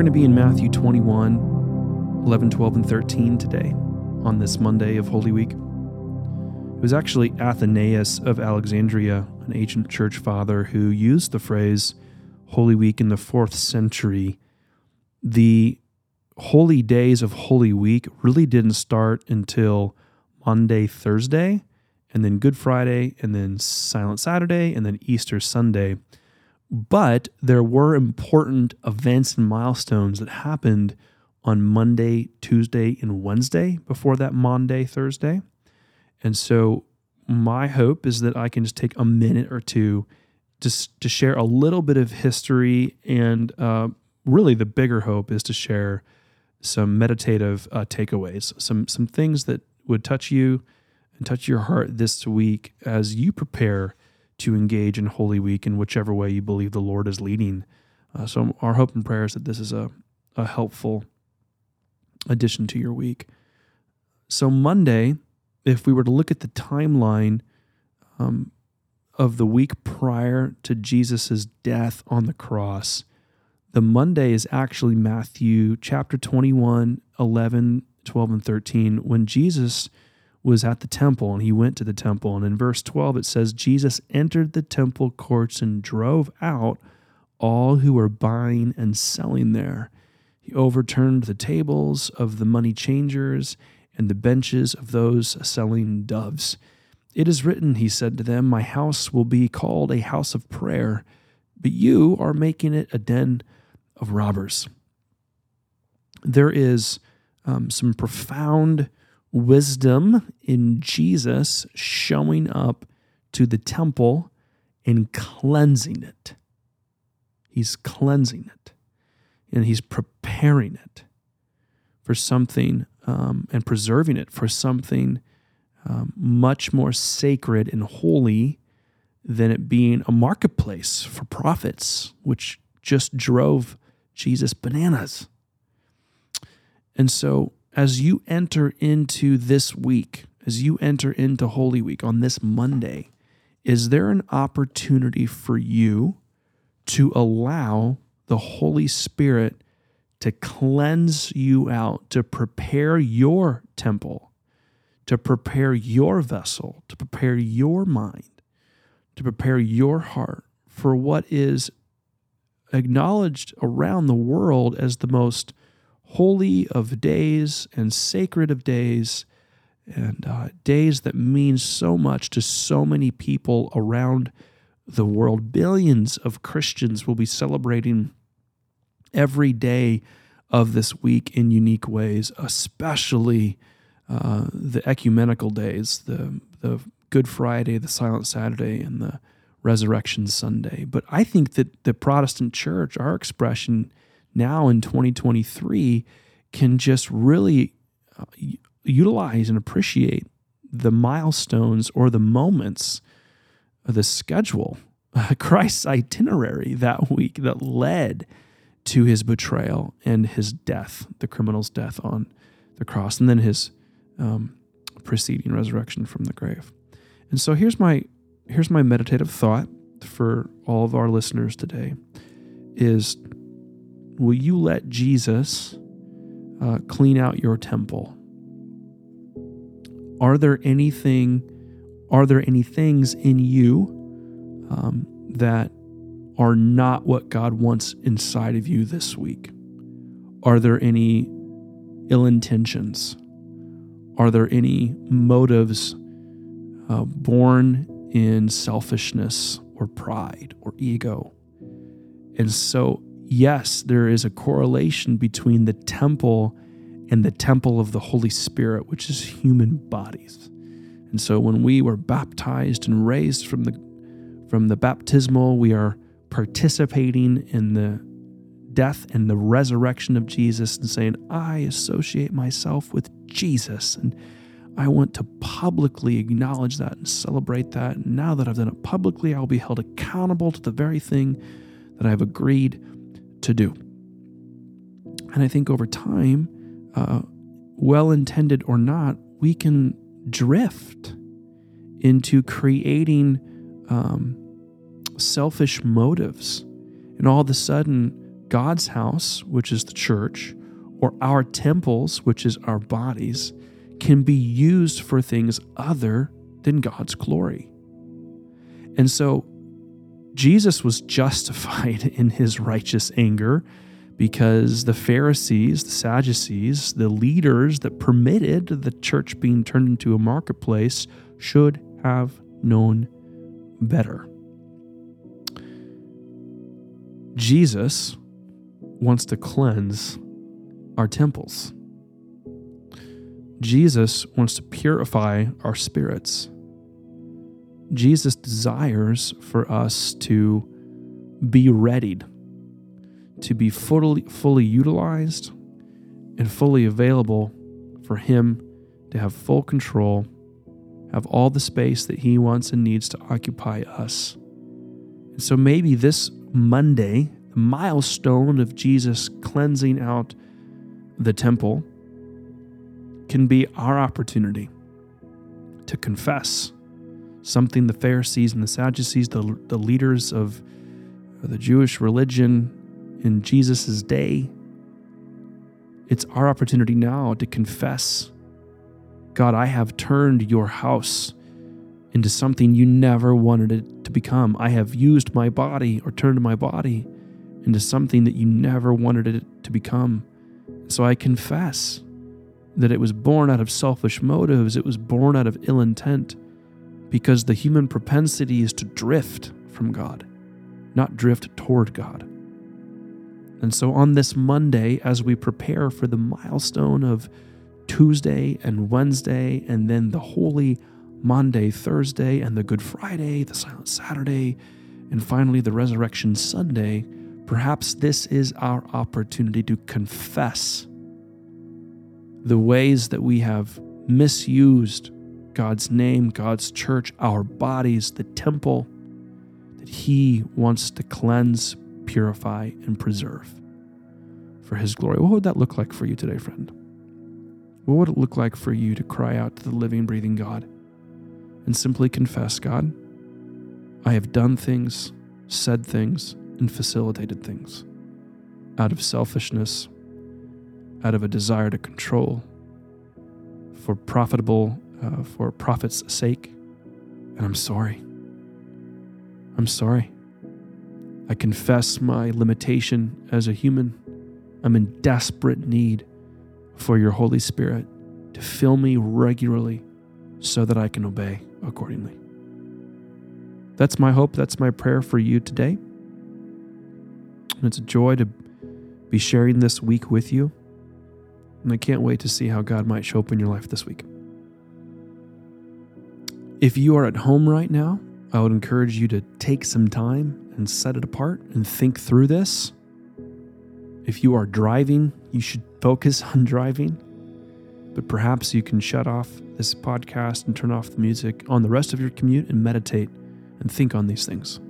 going to be in Matthew 21, 11, 12, and 13 today on this Monday of Holy Week. It was actually Athanasius of Alexandria, an ancient church father, who used the phrase Holy Week in the fourth century. The holy days of Holy Week really didn't start until Maundy Thursday, and then Good Friday, and then Silent Saturday, and then Easter Sunday. But there were important events and milestones that happened on Monday, Tuesday, and Wednesday before that Maundy Thursday. And so my hope is that I can just take a minute or two just to share a little bit of history. And uh, really, the bigger hope is to share some meditative uh, takeaways, some some things that would touch you and touch your heart this week as you prepare to engage in Holy Week in whichever way you believe the Lord is leading. Uh, so, our hope and prayer is that this is a, a helpful addition to your week. So, Monday, if we were to look at the timeline um, of the week prior to Jesus' death on the cross, the Monday is actually Matthew chapter 21, 11, 12, and 13, when Jesus was at the temple and he went to the temple. And in verse 12, it says, Jesus entered the temple courts and drove out all who were buying and selling there. He overturned the tables of the money changers and the benches of those selling doves. It is written, he said to them, My house will be called a house of prayer, but you are making it a den of robbers. There is um, some profound wisdom in Jesus showing up to the temple and cleansing it. He's cleansing it and he's preparing it for something um, and preserving it for something um, much more sacred and holy than it being a marketplace for profits, which just drove Jesus bananas. And so as you enter into this week, as you enter into Holy Week on this Monday, is there an opportunity for you to allow the Holy Spirit to cleanse you out, to prepare your temple, to prepare your vessel, to prepare your mind, to prepare your heart for what is acknowledged around the world as the most holy of days and sacred of days and uh, days that mean so much to so many people around the world. Billions of Christians will be celebrating every day of this week in unique ways, especially uh, the ecumenical days, the, the Good Friday, the Silent Saturday, and the Resurrection Sunday. But I think that the Protestant church, our expression, now in 2023 can just really uh, utilize and appreciate the milestones or the moments of the schedule, Christ's itinerary that week that led to his betrayal and his death, the criminal's death on the cross, and then his um, preceding resurrection from the grave. And so here's my here's my meditative thought for all of our listeners today: is will you let Jesus uh, clean out your temple? Are there anything? Are there any things in you um, that are not what God wants inside of you this week? Are there any ill intentions? Are there any motives uh, born in selfishness or pride or ego? And so yes, there is a correlation between the temple and the temple of the Holy Spirit, which is human bodies. And so when we were baptized and raised from the from the baptismal, we are participating in the death and the resurrection of Jesus and saying, I associate myself with Jesus and I want to publicly acknowledge that and celebrate that. And now that I've done it publicly, I'll be held accountable to the very thing that I've agreed to do. And I think over time, uh, well intended or not, we can drift into creating um, selfish motives. And all of a sudden, God's house, which is the church, or our temples, which is our bodies, can be used for things other than God's glory. And so Jesus was justified in his righteous anger because the Pharisees, the Sadducees, the leaders that permitted the church being turned into a marketplace should have known better. Jesus wants to cleanse our temples. Jesus wants to purify our spirits. Jesus desires for us to be readied, to be fully, fully utilized and fully available for Him to have full control, have all the space that He wants and needs to occupy us. And so maybe this Monday, the milestone of Jesus cleansing out the temple, can be our opportunity to confess something the Pharisees and the Sadducees, the, the leaders of the Jewish religion in Jesus' day, it's our opportunity now to confess God, I have turned your house into something you never wanted it to become. I have used my body or turned my body into something that you never wanted it to become. So I confess that it was born out of selfish motives, it was born out of ill intent because the human propensity is to drift from God, not drift toward God. And so on this Monday, as we prepare for the milestone of Tuesday and Wednesday, and then the Holy Maundy Thursday, and the Good Friday, the Silent Saturday, and finally the Resurrection Sunday, perhaps this is our opportunity to confess the ways that we have misused God's name, God's church, our bodies, the temple that He wants to cleanse, purify, and preserve for His glory. What would that look like for you today, friend? What would it look like for you to cry out to the living, breathing God and simply confess, God, I have done things, said things, and facilitated things out of selfishness, out of a desire to control, for profitable uh, for profit's sake. And I'm sorry. I'm sorry. I confess my limitation as a human. I'm in desperate need for your Holy Spirit to fill me regularly so that I can obey accordingly. That's my hope. That's my prayer for you today. And it's a joy to be sharing this week with you. And I can't wait to see how God might show up in your life this week. If you are at home right now, I would encourage you to take some time and set it apart and think through this. If you are driving, you should focus on driving. But perhaps you can shut off this podcast and turn off the music on the rest of your commute and meditate and think on these things.